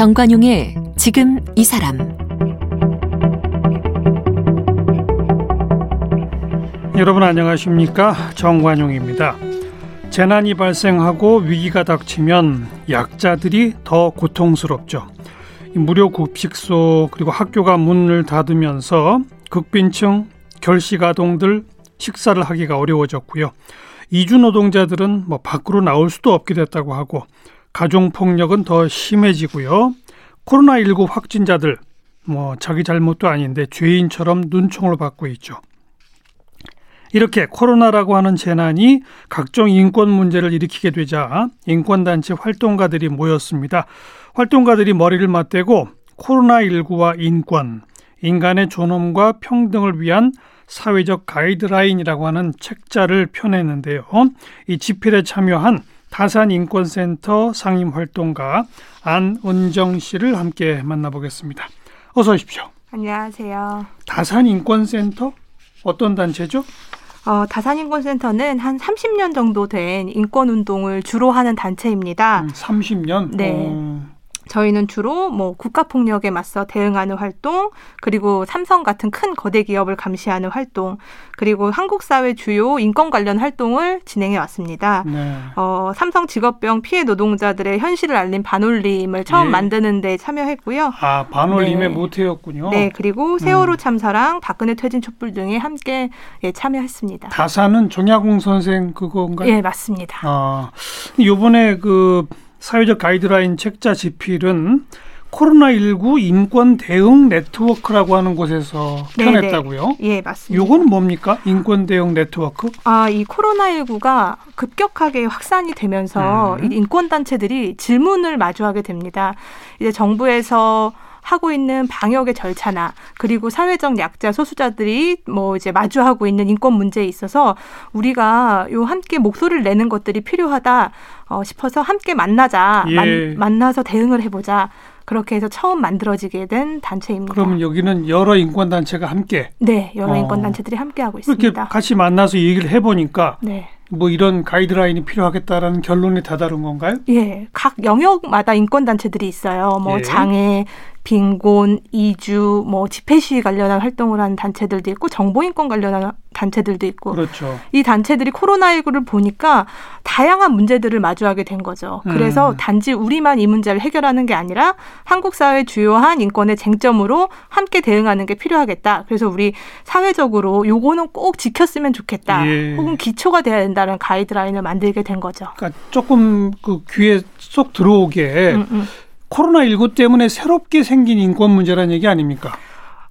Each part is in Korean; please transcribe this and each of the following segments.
정관용의 지금 이 사람 여러분 안녕하십니까 정관용입니다. 재난이 발생하고 위기가 닥치면 약자들이 더 고통스럽죠. 무료 급식소 그리고 학교가 문을 닫으면서 극빈층 결식 아동들 식사를 하기가 어려워졌고요. 이주 노동자들은 뭐 밖으로 나올 수도 없게 됐다고 하고 가정 폭력은 더 심해지고요. 코로나19 확진자들 뭐 자기 잘못도 아닌데 죄인처럼 눈총을 받고 있죠. 이렇게 코로나라고 하는 재난이 각종 인권 문제를 일으키게 되자 인권단체 활동가들이 모였습니다. 활동가들이 머리를 맞대고 코로나19와 인권, 인간의 존엄과 평등을 위한 사회적 가이드라인이라고 하는 책자를 펴냈는데요. 이 집필에 참여한 다산인권센터 상임활동가 안은정 씨를 함께 만나보겠습니다. 어서 오십시오. 안녕하세요. 다산인권센터 어떤 단체죠? 어, 다산인권센터는 한 30년 정도 된 인권운동을 주로 하는 단체입니다. 음, 30년? 네. 어. 저희는 주로 뭐 국가 폭력에 맞서 대응하는 활동, 그리고 삼성 같은 큰 거대 기업을 감시하는 활동, 그리고 한국 사회 주요 인권 관련 활동을 진행해 왔습니다. 네. 어, 삼성 직업병 피해 노동자들의 현실을 알린 반올림을 처음 예. 만드는 데 참여했고요. 아, 반올림의 네. 모태였군요. 네, 그리고 세월호 음. 참사랑 박근혜 퇴진 촛불 등에 함께 예, 참여했습니다. 다산은 정약용 선생 그건가요? 예, 맞습니다. 아, 요번에 그 사회적 가이드라인 책자 집필은 코로나19 인권 대응 네트워크라고 하는 곳에서. 펴냈다고요? 예, 맞습니다. 요거는 뭡니까? 인권 대응 네트워크? 아, 이 코로나19가 급격하게 확산이 되면서 음. 이 인권 단체들이 질문을 마주하게 됩니다. 이제 정부에서 하고 있는 방역의 절차나 그리고 사회적 약자 소수자들이 뭐 이제 마주하고 있는 인권 문제에 있어서 우리가 요 함께 목소리를 내는 것들이 필요하다 어, 싶어서 함께 만나자 예. 만, 만나서 대응을 해보자 그렇게 해서 처음 만들어지게 된 단체입니다. 그러면 여기는 여러 인권 단체가 함께 네 여러 어. 인권 단체들이 함께 하고 이렇게 있습니다. 같이 만나서 얘기를 해보니까 네. 뭐 이런 가이드라인이 필요하겠다라는 결론에 다다른 건가요? 예, 각 영역마다 인권 단체들이 있어요. 뭐 예. 장애, 빈곤, 이주, 뭐 집회 시위 관련한 활동을 하는 단체들도 있고 정보 인권 관련한 단체들도 있고 그렇죠. 이 단체들이 코로나19를 보니까 다양한 문제들을 마주하게 된 거죠. 그래서 음. 단지 우리만 이 문제를 해결하는 게 아니라 한국 사회 주요한 인권의 쟁점으로 함께 대응하는 게 필요하겠다. 그래서 우리 사회적으로 요거는 꼭 지켰으면 좋겠다. 예. 혹은 기초가 돼야 된다는 가이드라인을 만들게 된 거죠. 그러니까 조금 그 귀에 쏙 들어오게 음, 음. 코로나19 때문에 새롭게 생긴 인권 문제라는 얘기 아닙니까?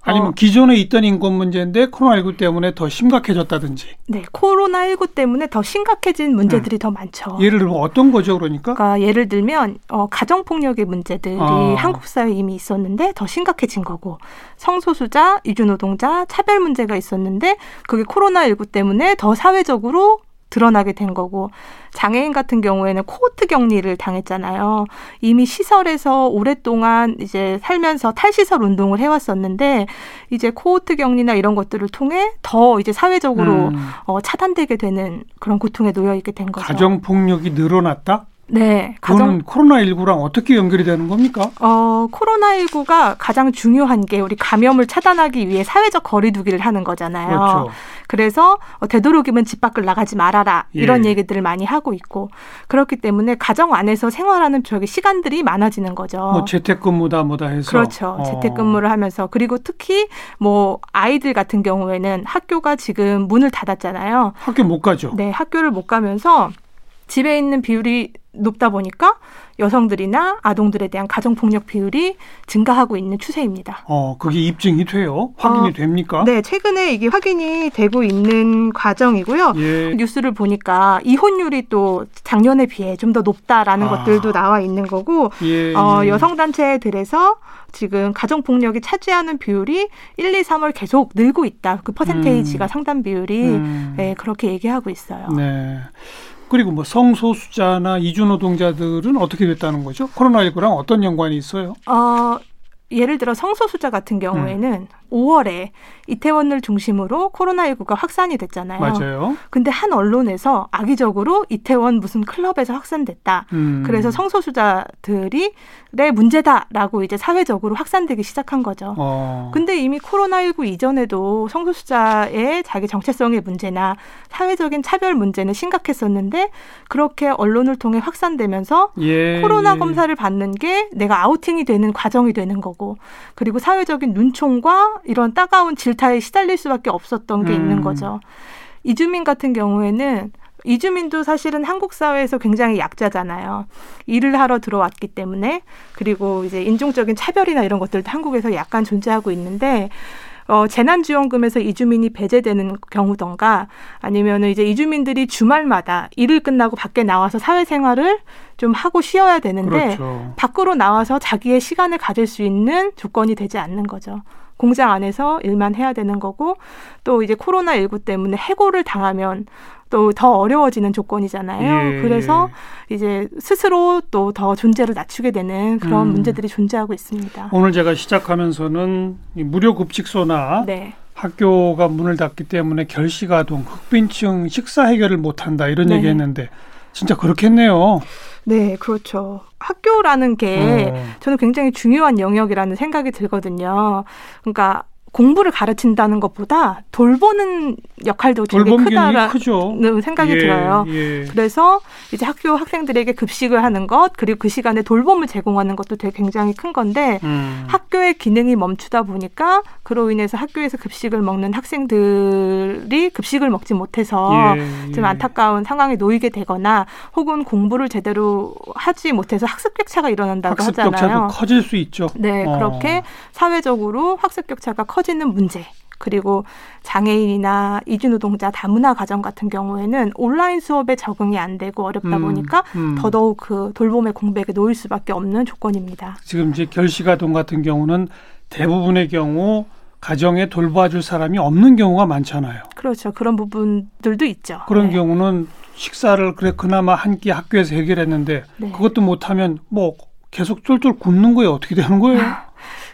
아니면 어. 기존에 있던 인권 문제인데 코로나19 때문에 더 심각해졌다든지. 네, 코로나19 때문에 더 심각해진 문제들이 더 많죠. 음. 예를 들면 어떤 거죠, 그러니까? 그러니까 예를 들면 어, 가정 폭력의 문제들이 아. 한국 사회에 이미 있었는데 더 심각해진 거고 성소수자, 이주노동자, 차별 문제가 있었는데 그게 코로나19 때문에 더 사회적으로 드러나게 된 거고 장애인 같은 경우에는 코호트 격리를 당했잖아요. 이미 시설에서 오랫동안 이제 살면서 탈시설 운동을 해왔었는데 이제 코호트 격리나 이런 것들을 통해 더 이제 사회적으로 음, 어, 차단되게 되는 그런 고통에 놓여 있게 된 거죠. 가정 폭력이 늘어났다? 네, 가정 그거는 코로나19랑 어떻게 연결이 되는 겁니까? 어, 코로나19가 가장 중요한 게 우리 감염을 차단하기 위해 사회적 거리두기를 하는 거잖아요. 그렇죠. 그래서 어, 되도록이면 집 밖을 나가지 말아라 이런 예. 얘기들을 많이 하고 있고 그렇기 때문에 가정 안에서 생활하는 저기 시간들이 많아지는 거죠. 뭐 재택근무다 뭐다 해서. 그렇죠. 어. 재택근무를 하면서 그리고 특히 뭐 아이들 같은 경우에는 학교가 지금 문을 닫았잖아요. 학교 못 가죠. 네, 학교를 못 가면서 집에 있는 비율이 높다 보니까 여성들이나 아동들에 대한 가정 폭력 비율이 증가하고 있는 추세입니다. 어, 그게 입증이 돼요? 확인이 어, 됩니까? 네, 최근에 이게 확인이 되고 있는 과정이고요. 예. 뉴스를 보니까 이혼율이 또 작년에 비해 좀 더 높다라는 아. 것들도 나와 있는 거고 예. 어, 예. 여성 단체들에서 지금 가정 폭력이 차지하는 비율이 1, 2, 3월 계속 늘고 있다. 그 퍼센테이지가 음. 상당 비율이 음. 네, 그렇게 얘기하고 있어요. 네. 그리고 뭐 성소수자나 이주노동자들은 어떻게 됐다는 거죠? 코로나19랑 어떤 연관이 있어요? 어, 예를 들어 성소수자 같은 경우에는 5월에 이태원을 중심으로 코로나19가 확산이 됐잖아요. 맞아요. 근데 한 언론에서 악의적으로 이태원 무슨 클럽에서 확산됐다. 음. 그래서 성소수자들이 내 문제다라고 이제 사회적으로 확산되기 시작한 거죠. 어. 근데 이미 코로나19 이전에도 성소수자의 자기 정체성의 문제나 사회적인 차별 문제는 심각했었는데 그렇게 언론을 통해 확산되면서 예, 코로나 예. 검사를 받는 게 내가 아우팅이 되는 과정이 되는 거고 그리고 사회적인 눈총과 이런 따가운 질타에 시달릴 수밖에 없었던 게 음. 있는 거죠. 이주민 같은 경우에는 이주민도 사실은 한국 사회에서 굉장히 약자잖아요. 일을 하러 들어왔기 때문에 그리고 이제 인종적인 차별이나 이런 것들도 한국에서 약간 존재하고 있는데 어, 재난지원금에서 이주민이 배제되는 경우던가 아니면은 이제 이주민들이 주말마다 일을 끝나고 밖에 나와서 사회생활을 좀 하고 쉬어야 되는데 그렇죠. 밖으로 나와서 자기의 시간을 가질 수 있는 조건이 되지 않는 거죠. 공장 안에서 일만 해야 되는 거고 또 이제 코로나 19 때문에 해고를 당하면 또 더 어려워지는 조건이잖아요. 예, 그래서 이제 스스로 또 더 존재를 낮추게 되는 그런 음. 문제들이 존재하고 있습니다. 오늘 제가 시작하면서는 이 무료 급식소나 네. 학교가 문을 닫기 때문에 결식아동, 흑빈층 식사 해결을 못한다 이런 네. 얘기했는데 진짜 그렇겠네요. 네, 그렇죠. 학교라는 게 어. 저는 굉장히 중요한 영역이라는 생각이 들거든요. 그러니까 공부를 가르친다는 것보다 돌보는 역할도 되게 크다라는 크죠. 생각이 예, 들어요. 예. 그래서 이제 학교 학생들에게 급식을 하는 것 그리고 그 시간에 돌봄을 제공하는 것도 되게 굉장히 큰 건데 음. 학교의 기능이 멈추다 보니까 그로 인해서 학교에서 급식을 먹는 학생들이 급식을 먹지 못해서 예, 좀 예. 안타까운 상황에 놓이게 되거나 혹은 공부를 제대로 하지 못해서 학습 격차가 일어난다고 학습 하잖아요. 격차도 커질 수 있죠. 네, 어. 그렇게 사회적으로 학습 격차가 커 지는 문제. 그리고 장애인이나 이주노동자 다문화 가정 같은 경우에는 온라인 수업에 적응이 안 되고 어렵다 음, 보니까 음. 더더욱 그 돌봄의 공백에 놓일 수밖에 없는 조건입니다. 지금 이제 결식아동 같은 경우는 대부분의 경우 가정에 돌봐줄 사람이 없는 경우가 많잖아요. 그렇죠. 그런 부분들도 있죠. 그런 네. 경우는 식사를 그래 그나마 한 끼 학교에서 해결했는데 네. 그것도 못하면 뭐 계속 쫄쫄 굶는 거예요. 어떻게 되는 거예요?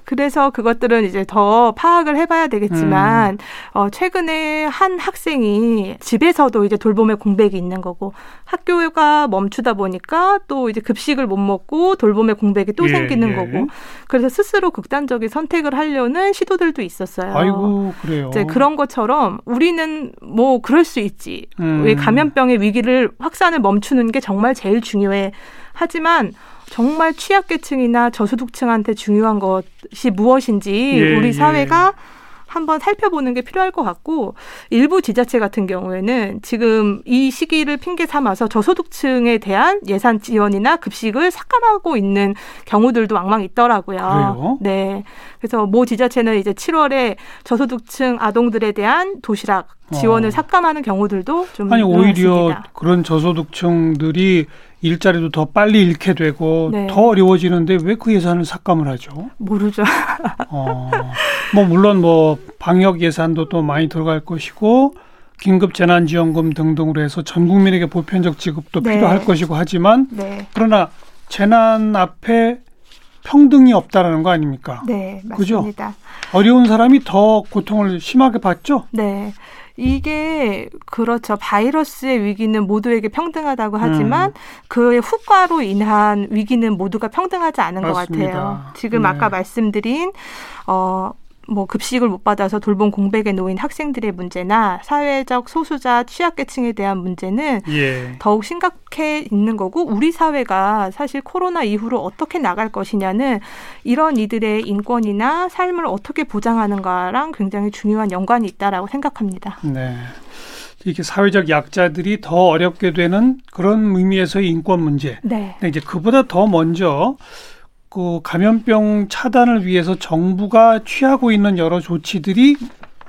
그래서 그것들은 이제 더 파악을 해봐야 음. 되겠지만 어, 최근에 한 학생이 집에서도 이제 돌봄의 공백이 있는 거고 학교가 멈추다 보니까 또 이제 급식을 못 먹고 돌봄의 공백이 또 예, 생기는 예. 거고 그래서 스스로 극단적인 선택을 하려는 시도들도 있었어요. 아이고 그래요. 이제 그런 것처럼 우리는 뭐 그럴 수 있지. 음. 왜 감염병의 위기를 확산을 멈추는 게 정말 제일 중요해. 하지만 정말 취약계층이나 저소득층한테 중요한 것이 무엇인지 예, 우리 예. 사회가 한번 살펴보는 게 필요할 것 같고 일부 지자체 같은 경우에는 지금 이 시기를 핑계 삼아서 저소득층에 대한 예산 지원이나 급식을 삭감하고 있는 경우들도 왕왕 있더라고요. 그래요? 네. 그래서 모 지자체는 이제 7월에 저소득층 아동들에 대한 도시락 지원을 어. 삭감하는 경우들도 좀 아니 오히려 늘어났습니다. 그런 저소득층들이 일자리도 더 빨리 잃게 되고 네. 더 어려워지는데 왜 그 예산을 삭감을 하죠? 모르죠. 어, 뭐 물론 뭐 방역 예산도 또 많이 들어갈 것이고 긴급 재난지원금 등등으로 해서 전 국민에게 보편적 지급도 네. 필요할 것이고 하지만 네. 그러나 재난 앞에 평등이 없다라는 거 아닙니까? 네, 그죠? 맞습니다. 어려운 사람이 더 고통을 심하게 받죠. 네. 이게 그렇죠. 바이러스의 위기는 모두에게 평등하다고 하지만 음. 그의 후과로 인한 위기는 모두가 평등하지 않은 맞습니다. 것 같아요. 지금 네. 아까 말씀드린 어. 뭐 급식을 못 받아서 돌봄 공백에 놓인 학생들의 문제나 사회적 소수자 취약계층에 대한 문제는 예. 더욱 심각해 있는 거고 우리 사회가 사실 코로나 이후로 어떻게 나갈 것이냐는 이런 이들의 인권이나 삶을 어떻게 보장하는가랑 굉장히 중요한 연관이 있다라고 생각합니다. 네. 이렇게 사회적 약자들이 더 어렵게 되는 그런 의미에서의 인권 문제. 네. 근데 이제 그보다 더 먼저 그 감염병 차단을 위해서 정부가 취하고 있는 여러 조치들이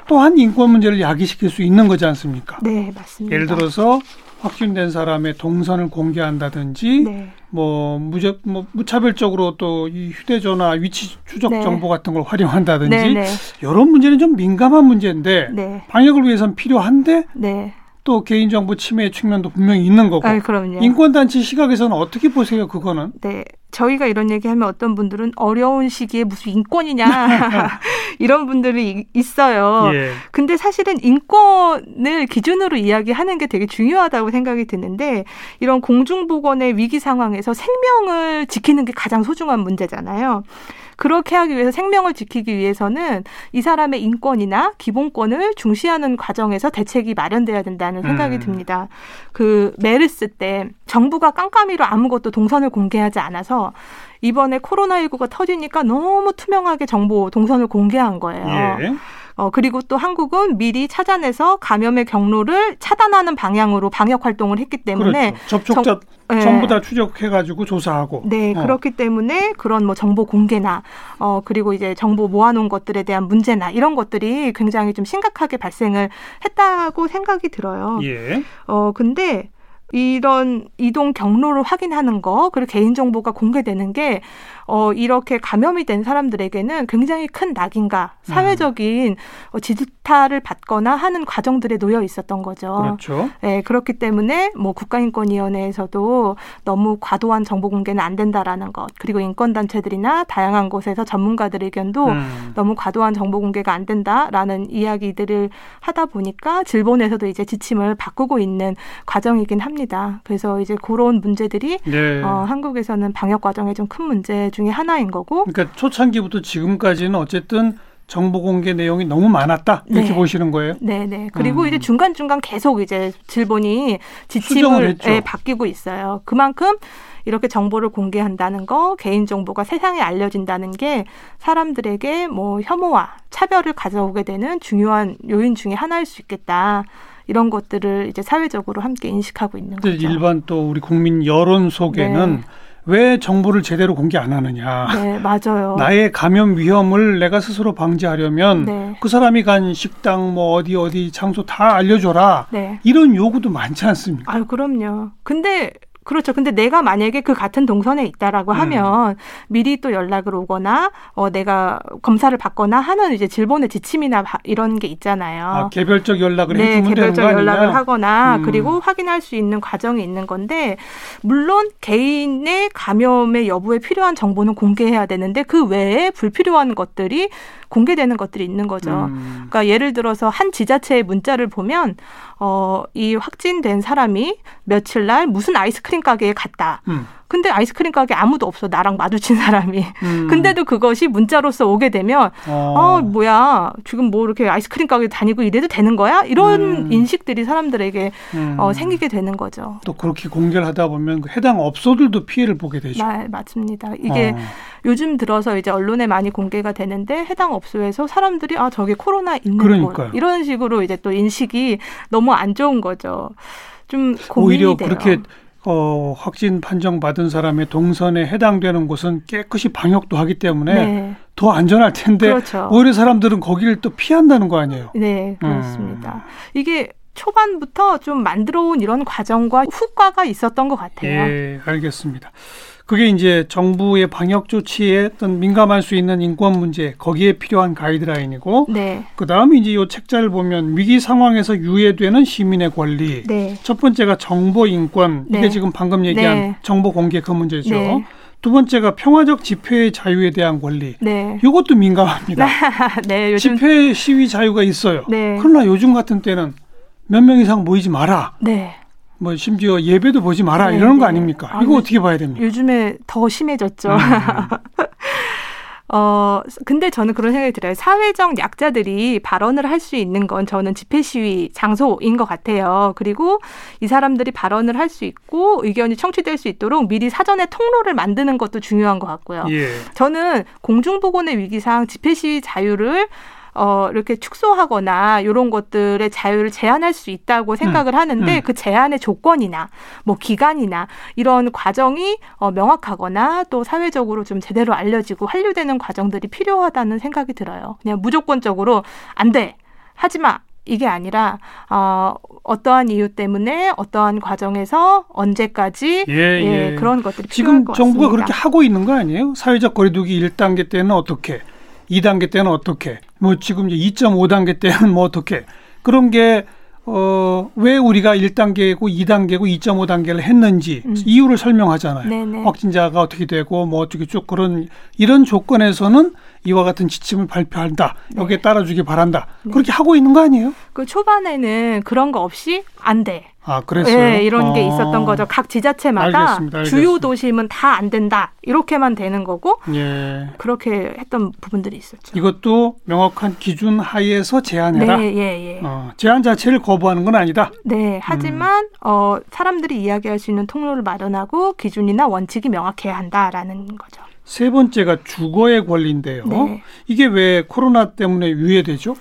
또한 인권 문제를 야기시킬 수 있는 거지 않습니까? 네, 맞습니다. 예를 들어서 확진된 사람의 동선을 공개한다든지 네. 뭐 무적 뭐 무차별적으로 또 이 휴대전화 위치 추적 네. 정보 같은 걸 활용한다든지 네, 네. 이런 문제는 좀 민감한 문제인데 네. 방역을 위해서는 필요한데 네. 또 개인정보 침해 측면도 분명히 있는 거고 아, 그럼요. 인권단체 시각에서는 어떻게 보세요 그거는? 네. 저희가 이런 얘기하면 어떤 분들은 어려운 시기에 무슨 인권이냐 이런 분들이 있어요. 예. 근데 사실은 인권을 기준으로 이야기하는 게 되게 중요하다고 생각이 드는데 이런 공중보건의 위기 상황에서 생명을 지키는 게 가장 소중한 문제잖아요. 그렇게 하기 위해서 생명을 지키기 위해서는 이 사람의 인권이나 기본권을 중시하는 과정에서 대책이 마련돼야 된다는 생각이 음. 듭니다. 그 메르스 때 정부가 깜깜이로 아무것도 동선을 공개하지 않아서 이번에 코로나19가 터지니까 너무 투명하게 정보 동선을 공개한 거예요. 예. 어, 그리고 또 한국은 미리 찾아내서 감염의 경로를 차단하는 방향으로 방역 활동을 했기 때문에 그렇죠. 접촉자 정, 네. 전부 다 추적해가지고 조사하고. 네, 어. 그렇기 때문에 그런 뭐 정보 공개나 어 그리고 이제 정보 모아놓은 것들에 대한 문제나 이런 것들이 굉장히 좀 심각하게 발생을 했다고 생각이 들어요. 예. 어 근데 이런 이동 경로를 확인하는 거 그리고 개인 정보가 공개되는 게 어, 이렇게 감염이 된 사람들에게는 굉장히 큰 낙인과 사회적인 음. 어, 지지타를 받거나 하는 과정들에 놓여 있었던 거죠. 그렇죠. 네, 그렇기 때문에 뭐 국가인권위원회에서도 너무 과도한 정보 공개는 안 된다라는 것, 그리고 인권단체들이나 다양한 곳에서 전문가들 의견도 음. 너무 과도한 정보 공개가 안 된다라는 이야기들을 하다 보니까 질본에서도 이제 지침을 바꾸고 있는 과정이긴 합니다. 그래서 이제 그런 문제들이 네. 어, 한국에서는 방역 과정에 좀 큰 문제 중에 하나인 거고. 그러니까 초창기부터 지금까지는 어쨌든 정보 공개 내용이 너무 많았다 이렇게 네. 보시는 거예요. 네, 네. 그리고 음. 이제 중간 중간 계속 이제 질본이 지침을 예, 바뀌고 있어요. 그만큼 이렇게 정보를 공개한다는 거, 개인 정보가 세상에 알려진다는 게 사람들에게 뭐 혐오와 차별을 가져오게 되는 중요한 요인 중에 하나일 수 있겠다. 이런 것들을 이제 사회적으로 함께 인식하고 있는 거죠. 일반 또 우리 국민 여론 속에는 네. 왜 정보를 제대로 공개 안 하느냐. 네, 맞아요. 나의 감염 위험을 내가 스스로 방지하려면 네. 그 사람이 간 식당 뭐 어디 어디 장소 다 알려줘라. 네. 이런 요구도 많지 않습니까? 아유, 그럼요. 근데 그렇죠. 근데 내가 만약에 그 같은 동선에 있다라고 음. 하면 미리 또 연락을 오거나 어 내가 검사를 받거나 하는 이제 질본의 지침이나 이런 게 있잖아요. 아, 개별적 연락을 네, 개별적 연락을 하거나 음. 그리고 확인할 수 있는 과정이 있는 건데 물론 개인의 감염의 여부에 필요한 정보는 공개해야 되는데 그 외에 불필요한 것들이 공개되는 것들이 있는 거죠. 음. 그러니까 예를 들어서 한 지자체의 문자를 보면 어, 이 확진된 사람이 며칠 날 무슨 아이스크림 가게에 갔다. 음. 근데 아이스크림 가게 아무도 없어 나랑 마주친 사람이. 음. 근데도 그것이 문자로서 오게 되면 어. 어. 뭐야 지금 뭐 이렇게 아이스크림 가게 다니고 이래도 되는 거야? 이런 음. 인식들이 사람들에게 음. 어, 생기게 되는 거죠. 또 그렇게 공개를 하다 보면 그 해당 업소들도 피해를 보게 되죠. 네, 맞습니다. 이게 어. 요즘 들어서 이제 언론에 많이 공개가 되는데 해당 업소에서 사람들이 아 저게 코로나 있는 그러니까요. 곳 이런 식으로 이제 또 인식이 너무 안 좋은 거죠. 좀 고민이 오히려 돼요. 그렇게 어, 확진 판정 받은 사람의 동선에 해당되는 곳은 깨끗이 방역도 하기 때문에 네. 더 안전할 텐데 그렇죠. 오히려 사람들은 거기를 또 피한다는 거 아니에요? 네, 그렇습니다. 음. 이게 초반부터 좀 만들어 온 이런 과정과 후과가 있었던 것 같아요. 예, 알겠습니다. 그게 이제 정부의 방역 조치에 어떤 민감할 수 있는 인권 문제 거기에 필요한 가이드라인이고 네. 그다음에 이제 이 책자를 보면 위기 상황에서 유예되는 시민의 권리 네. 첫 번째가 정보 인권 이게 네. 지금 방금 얘기한 네. 정보 공개 그 문제죠. 네. 두 번째가 평화적 집회의 자유에 대한 권리. 네. 이것도 민감합니다. 네, 요즘 집회 시위 자유가 있어요. 네. 그러나 요즘 같은 때는 몇 명 이상 모이지 마라. 네. 뭐 심지어 예배도 보지 마라 네, 이러는 거 네. 아닙니까? 아, 이거 어떻게 봐야 됩니까? 요즘에 더 심해졌죠. 음. 어, 근데 저는 그런 생각이 들어요. 사회적 약자들이 발언을 할 수 있는 건 저는 집회 시위 장소인 것 같아요. 그리고 이 사람들이 발언을 할 수 있고 의견이 청취될 수 있도록 미리 사전에 통로를 만드는 것도 중요한 것 같고요. 예. 저는 공중보건의 위기상 집회 시위 자유를 어, 이렇게 축소하거나 이런 것들의 자유를 제한할 수 있다고 생각을 음. 하는데 음. 그 제한의 조건이나 뭐 기간이나 이런 과정이 어, 명확하거나 또 사회적으로 좀 제대로 알려지고 한류되는 과정들이 필요하다는 생각이 들어요. 그냥 무조건적으로 안 돼. 하지 마. 이게 아니라 어, 어떠한 이유 때문에 어떠한 과정에서 언제까지 예, 예, 예. 그런 것들이 지금 정부가 그렇게 하고 있는 거 아니에요? 사회적 거리두기 1단계 때는 어떻게 2단계 때는 어떻게, 뭐 지금 이제 2.5단계 때는 뭐 어떻게 그런 게 어, 왜 우리가 1단계고 2단계고 2.5단계를 했는지 음. 이유를 설명하잖아요. 네네. 확진자가 어떻게 되고 뭐 어떻게 쭉 그런 이런 조건에서는 이와 같은 지침을 발표한다. 네. 여기에 따라주기 바란다. 네. 그렇게 하고 있는 거 아니에요? 그 초반에는 그런 거 없이 안 돼. 아, 그랬어요. 네, 이런 어. 게 있었던 거죠. 각 지자체마다 알겠습니다, 알겠습니다. 주요 도심은 다 안 된다. 이렇게만 되는 거고 예. 그렇게 했던 부분들이 있었죠. 이것도 명확한 기준 하에서 제한해라. 네, 예, 예. 어, 제한 자체를 거부하는 건 아니다. 네, 하지만 음. 어, 사람들이 이야기할 수 있는 통로를 마련하고 기준이나 원칙이 명확해야 한다라는 거죠. 세 번째가 주거의 권리인데요. 네. 이게 왜 코로나 때문에 유예되죠?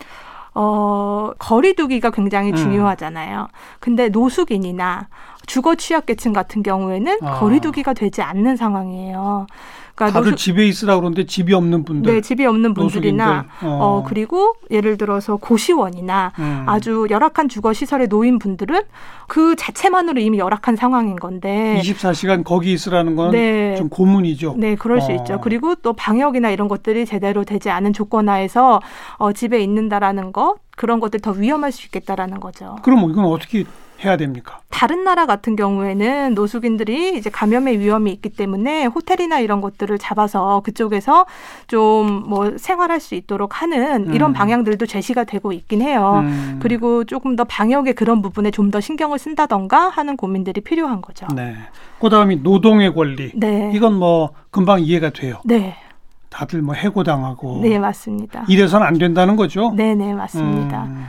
어, 거리두기가 굉장히 음. 중요하잖아요. 근데 노숙인이나 주거 취약계층 같은 경우에는 아. 거리두기가 되지 않는 상황이에요. 그러니까 다들 노숙... 집에 있으라 그러는데 집이 없는 분들. 네, 집이 없는 분들이나 어. 어. 그리고 예를 들어서 고시원이나 음. 아주 열악한 주거 시설에 놓인 분들은 그 자체만으로 이미 열악한 상황인 건데 24시간 거기 있으라는 건좀 네. 고문이죠. 네, 그럴 어. 수 있죠. 그리고 또 방역이나 이런 것들이 제대로 되지 않은 조건 하에서 어, 집에 있는다라는 것 그런 것들 더 위험할 수 있겠다라는 거죠. 그럼 이건 어떻게 해야 됩니까? 다른 나라 같은 경우에는 노숙인들이 이제 감염의 위험이 있기 때문에 호텔이나 이런 것들을 잡아서 그쪽에서 좀 뭐 생활할 수 있도록 하는 이런 음. 방향들도 제시가 되고 있긴 해요. 음. 그리고 조금 더 방역의 그런 부분에 좀 더 신경을 쓴다던가 하는 고민들이 필요한 거죠. 네. 그다음이 노동의 권리. 네. 이건 뭐 금방 이해가 돼요. 네. 다들 뭐 해고당하고. 네, 맞습니다. 이래서는 안 된다는 거죠. 네, 네, 맞습니다. 음.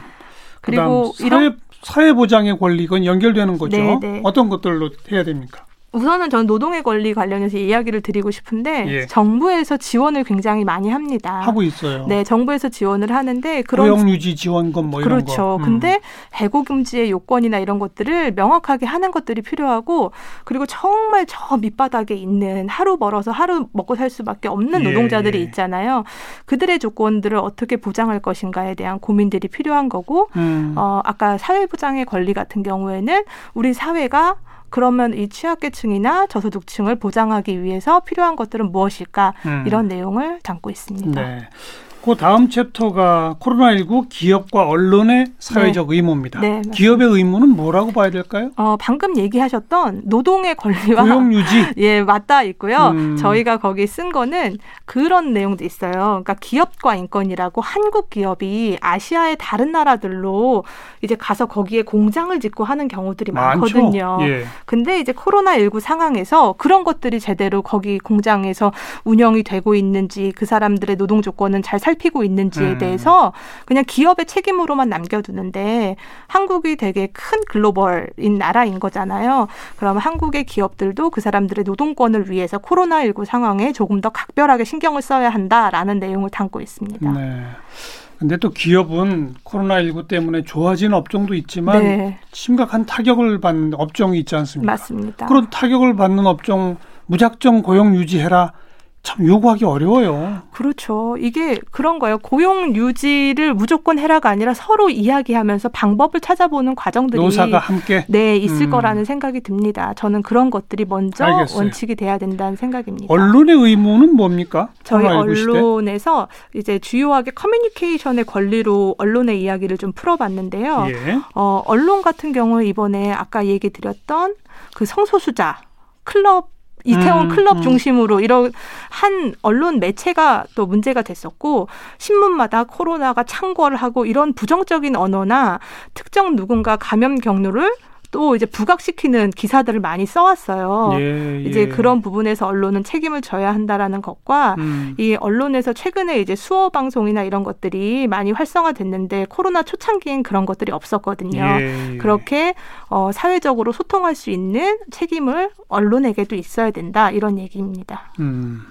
그리고 이런 사회보장의 권리 이건 연결되는 거죠. 네네. 네. 어떤 것들로 해야 됩니까? 우선은 저는 노동의 권리 관련해서 이야기를 드리고 싶은데 예. 정부에서 지원을 굉장히 많이 합니다. 하고 있어요. 네, 정부에서 지원을 하는데 그런 고용 유지 지원금 뭐 이런 그렇죠. 거. 음. 근데 해고 금지의 요건이나 이런 것들을 명확하게 하는 것들이 필요하고 그리고 정말 저 밑바닥에 있는 하루 벌어서 하루 먹고 살 수밖에 없는 예, 노동자들이 예. 있잖아요. 그들의 조건들을 어떻게 보장할 것인가에 대한 고민들이 필요한 거고 음. 어, 아까 사회 보장의 권리 같은 경우에는 우리 사회가 그러면 이 취약계층이나 저소득층을 보장하기 위해서 필요한 것들은 무엇일까 음. 이런 내용을 담고 있습니다. 네. 그 다음 챕터가 코로나19 기업과 언론의 사회적 네. 의무입니다. 네, 기업의 의무는 뭐라고 봐야 될까요? 어, 방금 얘기하셨던 노동의 권리와 고용 유지 예 맞닿아 있고요. 음. 저희가 거기 쓴 거는 그런 내용도 있어요. 그러니까 기업과 인권이라고 한국 기업이 아시아의 다른 나라들로 이제 가서 거기에 공장을 짓고 하는 경우들이 많죠. 많거든요. 예. 근데 이제 코로나19 상황에서 그런 것들이 제대로 거기 공장에서 운영이 되고 있는지 그 사람들의 노동 조건은 잘 살. 살피고 있는지에 음. 대해서 그냥 기업의 책임으로만 남겨두는데 한국이 되게 큰 글로벌인 나라인 거잖아요. 그럼 한국의 기업들도 그 사람들의 노동권을 위해서 코로나19 상황에 조금 더 각별하게 신경을 써야 한다라는 내용을 담고 있습니다. 네. 근데 또 기업은 코로나19 때문에 좋아진 업종도 있지만 네. 심각한 타격을 받는 업종이 있지 않습니까? 맞습니다. 그런 타격을 받는 업종 무작정 고용 유지해라. 참 요구하기 어려워요. 그렇죠. 이게 그런 거예요. 고용 유지를 무조건 해라가 아니라 서로 이야기하면서 방법을 찾아보는 과정들이 노사가 함께 네 있을 음. 거라는 생각이 듭니다. 저는 그런 것들이 먼저 알겠어요. 원칙이 돼야 된다는 생각입니다. 언론의 의무는 뭡니까? 저희 언론에서 이제 주요하게 커뮤니케이션의 권리로 언론의 이야기를 좀 풀어봤는데요. 예. 어, 언론 같은 경우 이번에 아까 얘기 드렸던 그 성소수자 클럽 이태원 음, 클럽 음. 중심으로 이런 한 언론 매체가 또 문제가 됐었고 신문마다 코로나가 창궐 하고 이런 부정적인 언어나 특정 누군가 감염 경로를 또 이제 부각시키는 기사들을 많이 써왔어요. 예, 예. 이제 그런 부분에서 언론은 책임을 져야 한다라는 것과 음. 이 언론에서 최근에 이제 수어 방송이나 이런 것들이 많이 활성화됐는데 코로나 초창기엔 그런 것들이 없었거든요. 예, 예, 그렇게 어, 사회적으로 소통할 수 있는 책임을 언론에게도 있어야 된다 이런 얘기입니다. 음.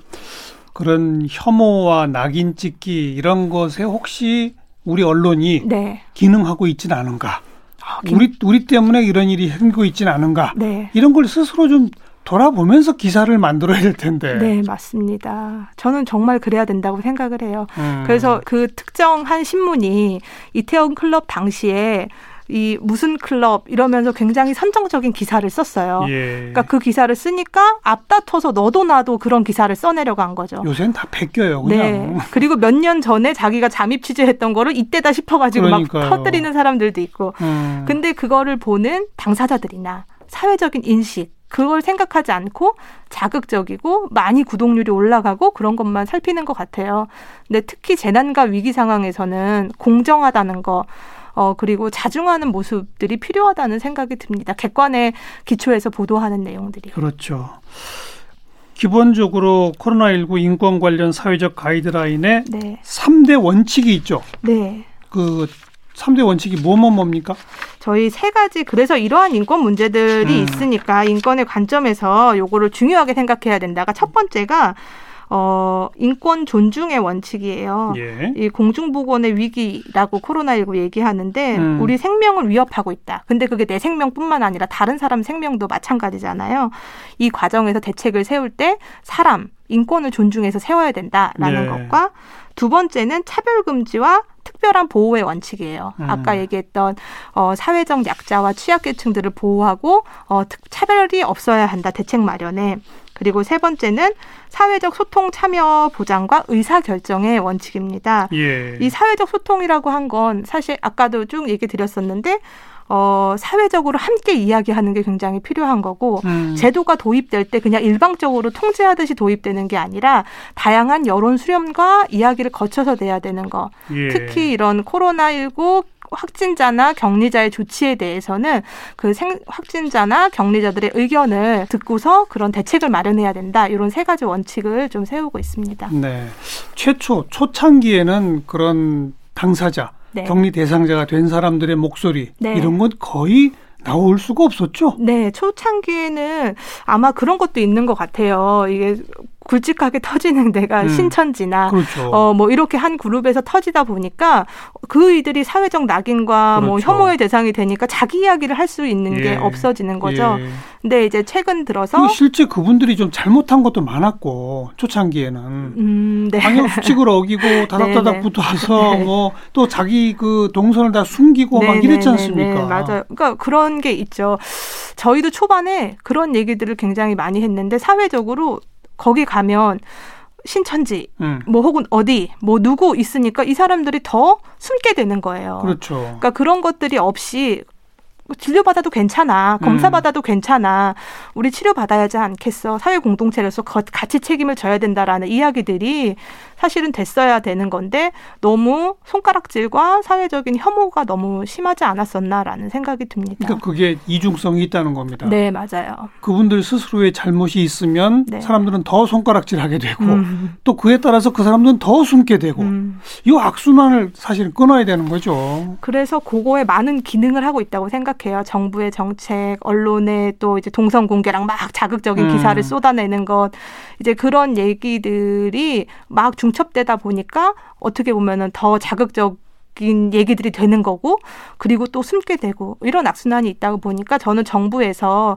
그런 혐오와 낙인 찍기 이런 것에 혹시 우리 언론이 네. 기능하고 있지는 않은가? 아, 우리 우리 때문에 이런 일이 생기고 있지는 않은가? 네. 이런 걸 스스로 좀 돌아보면서 기사를 만들어야 될 텐데. 네, 맞습니다. 저는 정말 그래야 된다고 생각을 해요. 음. 그래서 그 특정 한 신문이 이태원 클럽 당시에 이 무슨 클럽 이러면서 굉장히 선정적인 기사를 썼어요. 예. 그러니까 그 기사를 쓰니까 앞다퉈서 너도 나도 그런 기사를 써내려고 한 거죠. 요새는 다 베껴요. 그냥. 네. 그리고 몇 년 전에 자기가 잠입 취재했던 거를 이때다 싶어가지고 그러니까요. 막 터뜨리는 사람들도 있고. 음. 근데 그거를 보는 당사자들이나 사회적인 인식 그걸 생각하지 않고 자극적이고 많이 구독률이 올라가고 그런 것만 살피는 것 같아요. 근데 특히 재난과 위기 상황에서는 공정하다는 거, 어, 그리고 자중하는 모습들이 필요하다는 생각이 듭니다. 객관의 기초에서 보도하는 내용들이. 그렇죠. 기본적으로 코로나19 인권 관련 사회적 가이드라인에 네. 3대 원칙이 있죠. 네. 그 3대 원칙이 뭐뭐 뭡니까? 저희 세 가지 그래서 이러한 인권 문제들이 음. 있으니까 인권의 관점에서 요거를 중요하게 생각해야 된다가 첫 번째가 어, 인권 존중의 원칙이에요. 예. 이 공중보건의 위기라고 코로나19 얘기하는데 음. 우리 생명을 위협하고 있다. 근데 그게 내 생명뿐만 아니라 다른 사람 생명도 마찬가지잖아요. 이 과정에서 대책을 세울 때 사람 인권을 존중해서 세워야 된다라는 네. 것과 두 번째는 차별 금지와 특별한 보호의 원칙이에요. 음. 아까 얘기했던 어, 사회적 약자와 취약계층들을 보호하고 어, 차별이 없어야 한다. 대책 마련에. 그리고 세 번째는 사회적 소통 참여 보장과 의사 결정의 원칙입니다. 예. 이 사회적 소통이라고 한 건 사실 아까도 쭉 얘기 드렸었는데 어, 사회적으로 함께 이야기하는 게 굉장히 필요한 거고, 음. 제도가 도입될 때 그냥 일방적으로 통제하듯이 도입되는 게 아니라 다양한 여론 수렴과 이야기를 거쳐서 돼야 되는 거. 예. 특히 이런 코로나 19 확진자나 격리자의 조치에 대해서는 그 생, 확진자나 격리자들의 의견을 듣고서 그런 대책을 마련해야 된다. 이런 세 가지 원칙을 좀 세우고 있습니다. 네. 최초 초창기에는 그런 당사자 네. 격리 대상자가 된 사람들의 목소리 네. 이런 건 거의 나올 수가 없었죠. 네, 초창기에는 아마 그런 것도 있는 것 같아요. 이게 굵직하게 터지는 데가 음. 신천지나 그렇죠. 어뭐 이렇게 한 그룹에서 터지다 보니까 그 이들이 사회적 낙인과 뭐 그렇죠. 뭐 혐오의 대상이 되니까 자기 이야기를 할 수 있는 예. 게 없어지는 거죠. 예. 근데 이제 최근 들어서 실제 그분들이 좀 잘못한 것도 많았고 초창기에는 음, 네. 방역 수칙을 어기고 다닥다닥 네, 네. 붙어서 네. 뭐또 자기 그 동선을 다 숨기고 막 네, 이랬지 않습니까? 맞아요. 그러니까 그런 게 있죠. 저희도 초반에 그런 얘기들을 굉장히 많이 했는데 사회적으로 거기 가면 신천지 음. 뭐 혹은 어디 뭐 누구 있으니까 이 사람들이 더 숨게 되는 거예요. 그렇죠. 그러니까 그런 것들이 없이 진료받아도 괜찮아. 검사받아도 음. 괜찮아. 우리 치료받아야 하지 않겠어. 사회 공동체로서 같이 책임을 져야 된다라는 이야기들이 사실은 됐어야 되는 건데 너무 손가락질과 사회적인 혐오가 너무 심하지 않았었나라는 생각이 듭니다. 그러니까 그게 이중성이 있다는 겁니다. 네, 맞아요. 그분들 스스로의 잘못이 있으면 네. 사람들은 더 손가락질하게 되고 음. 또 그에 따라서 그 사람들은 더 숨게 되고 음. 이 악순환을 사실 끊어야 되는 거죠. 그래서 그거에 많은 기능을 하고 있다고 생각 해요. 정부의 정책, 언론의 또 이제 동선 공개랑 막 자극적인 음. 기사를 쏟아내는 것 이제 그런 얘기들이 막 중첩되다 보니까 어떻게 보면은 더 자극적 인 얘기들이 되는 거고 그리고 또 숨게 되고 이런 악순환이 있다고 보니까 저는 정부에서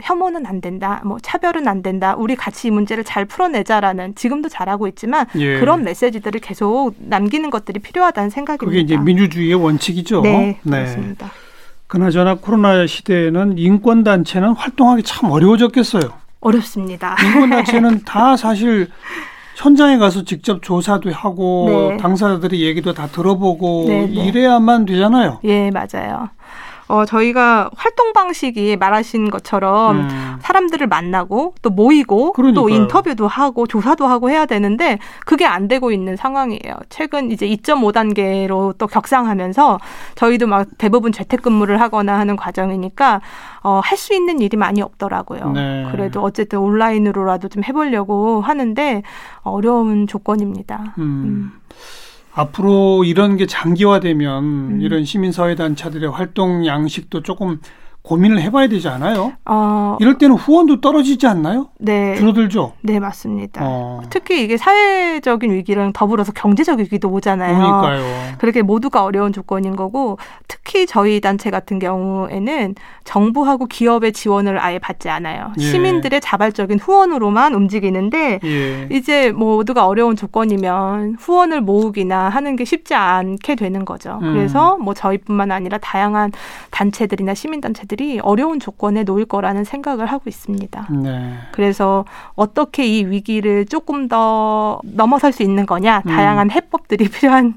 혐오는 안 된다 뭐 차별은 안 된다 우리 같이 이 문제를 잘 풀어내자라는 지금도 잘하고 있지만 예. 그런 메시지들을 계속 남기는 것들이 필요하다는 생각입니다. 그게 이제 민주주의의 원칙이죠. 네, 네. 그렇습니다. 그나저나 코로나 시대에는 인권 단체는 활동하기 참 어려워졌겠어요. 어렵습니다. 인권 단체는 다 사실 현장에 가서 직접 조사도 하고 네. 당사자들의 얘기도 다 들어보고 네, 네. 이래야만 되잖아요. 예, 맞아요. 어, 저희가 활동 방식이 말하신 것처럼 음. 사람들을 만나고 또 모이고 그러니까요. 또 인터뷰도 하고 조사도 하고 해야 되는데 그게 안 되고 있는 상황이에요. 최근 이제 2.5단계로 또 격상하면서 저희도 막 대부분 재택근무를 하거나 하는 과정이니까 어, 할 수 있는 일이 많이 없더라고요. 네. 그래도 어쨌든 온라인으로라도 좀 해보려고 하는데 어려운 조건입니다. 음. 음. 앞으로 이런 게 장기화되면 음. 이런 시민사회 단체들의 활동 양식도 조금 고민을 해봐야 되지 않아요? 어, 이럴 때는 후원도 떨어지지 않나요? 네. 줄어들죠? 네, 맞습니다. 어. 특히 이게 사회적인 위기랑 더불어서 경제적 위기도 오잖아요. 그러니까요. 그렇게 모두가 어려운 조건인 거고, 특히 저희 단체 같은 경우에는 정부하고 기업의 지원을 아예 받지 않아요. 예. 시민들의 자발적인 후원으로만 움직이는데 예. 이제 모두가 어려운 조건이면 후원을 모으기나 하는 게 쉽지 않게 되는 거죠. 음. 그래서 뭐 저희뿐만 아니라 다양한 단체들이나 시민단체들 이 어려운 조건에 놓일 거라는 생각을 하고 있습니다. 네. 그래서 어떻게 이 위기를 조금 더 넘어설 수 있는 거냐, 음. 다양한 해법들이 필요한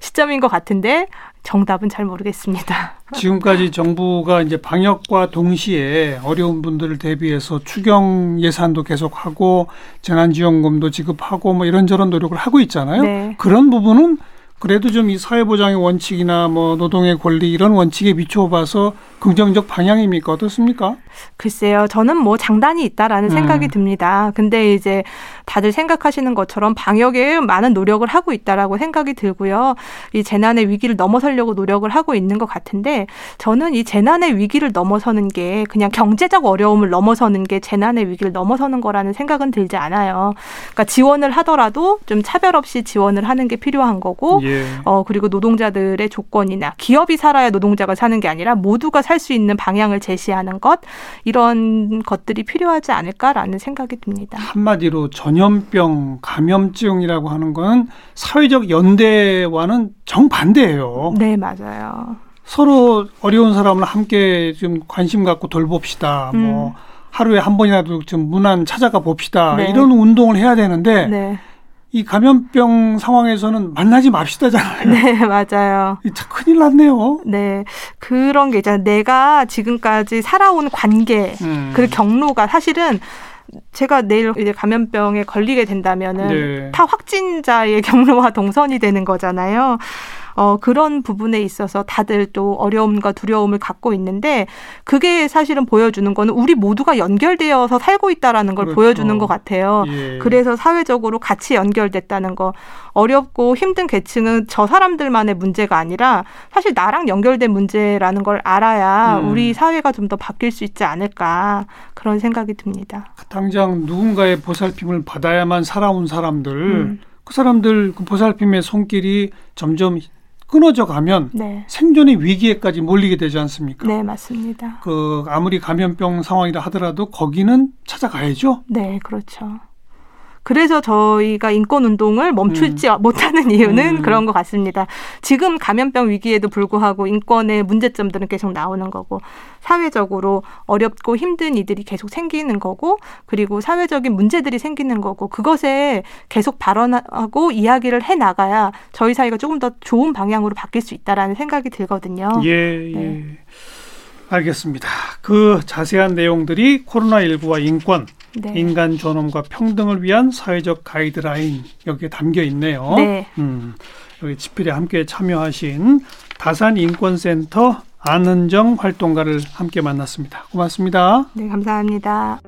시점인 것 같은데 정답은 잘 모르겠습니다. 지금까지 정부가 이제 방역과 동시에 어려운 분들을 대비해서 추경 예산도 계속하고 재난지원금도 지급하고 뭐 이런저런 노력을 하고 있잖아요. 네. 그런 부분은 그래도 좀 이 사회보장의 원칙이나 뭐 노동의 권리 이런 원칙에 비춰봐서 긍정적 방향입니까 어떻습니까? 글쎄요, 저는 뭐 장단이 있다라는 음. 생각이 듭니다. 근데 이제 다들 생각하시는 것처럼 방역에 많은 노력을 하고 있다라고 생각이 들고요. 이 재난의 위기를 넘어서려고 노력을 하고 있는 것 같은데 저는 이 재난의 위기를 넘어서는 게 그냥 경제적 어려움을 넘어서는 게 재난의 위기를 넘어서는 거라는 생각은 들지 않아요. 그러니까 지원을 하더라도 좀 차별 없이 지원을 하는 게 필요한 거고, 예. 어 그리고 노동자들의 조건이나 기업이 살아야 노동자가 사는 게 아니라 모두가 살 수 있는 방향을 제시하는 것 이런 것들이 필요하지 않을까라는 생각이 듭니다. 한마디로 전 염병 감염증이라고 하는 건 사회적 연대와는 정반대예요. 네, 맞아요. 서로 어려운 사람을 함께 좀 관심 갖고 돌봅시다. 뭐 음. 뭐 하루에 한 번이라도 좀 문안 찾아가 봅시다. 네. 이런 운동을 해야 되는데 네. 이 감염병 상황에서는 만나지 맙시다잖아요. 네, 맞아요. 참 큰일 났네요. 네. 그런 게 있잖아요. 내가 지금까지 살아온 관계, 음. 그 경로가 사실은 제가 내일 이제 감염병에 걸리게 된다면은 네. 타 확진자의 경로와 동선이 되는 거잖아요. 어, 그런 부분에 있어서 다들 또 어려움과 두려움을 갖고 있는데 그게 사실은 보여주는 거는 우리 모두가 연결되어서 살고 있다라는 걸 그렇죠. 보여주는 것 같아요. 예. 그래서 사회적으로 같이 연결됐다는 거 어렵고 힘든 계층은 저 사람들만의 문제가 아니라 사실 나랑 연결된 문제라는 걸 알아야 음. 우리 사회가 좀 더 바뀔 수 있지 않을까 그런 생각이 듭니다. 당장 누군가의 보살핌을 받아야만 살아온 사람들 음. 그 사람들 그 보살핌의 손길이 점점 끊어져 가면 네. 생존의 위기에까지 몰리게 되지 않습니까? 네, 맞습니다. 그 아무리 감염병 상황이라 하더라도 거기는 찾아가야죠. 네, 그렇죠. 그래서 저희가 인권 운동을 멈추지 음. 못하는 이유는 음. 그런 것 같습니다. 지금 감염병 위기에도 불구하고 인권의 문제점들은 계속 나오는 거고 사회적으로 어렵고 힘든 이들이 계속 생기는 거고 그리고 사회적인 문제들이 생기는 거고 그것에 계속 발언하고 이야기를 해 나가야 저희 사회가 조금 더 좋은 방향으로 바뀔 수 있다라는 생각이 들거든요. 예, 예. 네. 알겠습니다. 그 자세한 내용들이 코로나19와 인권 네. 인간 존엄과 평등을 위한 사회적 가이드라인 여기에 담겨 있네요. 네. 음, 여기 집필에 함께 참여하신 다산 인권센터 안은정 활동가를 함께 만났습니다. 고맙습니다. 네, 감사합니다.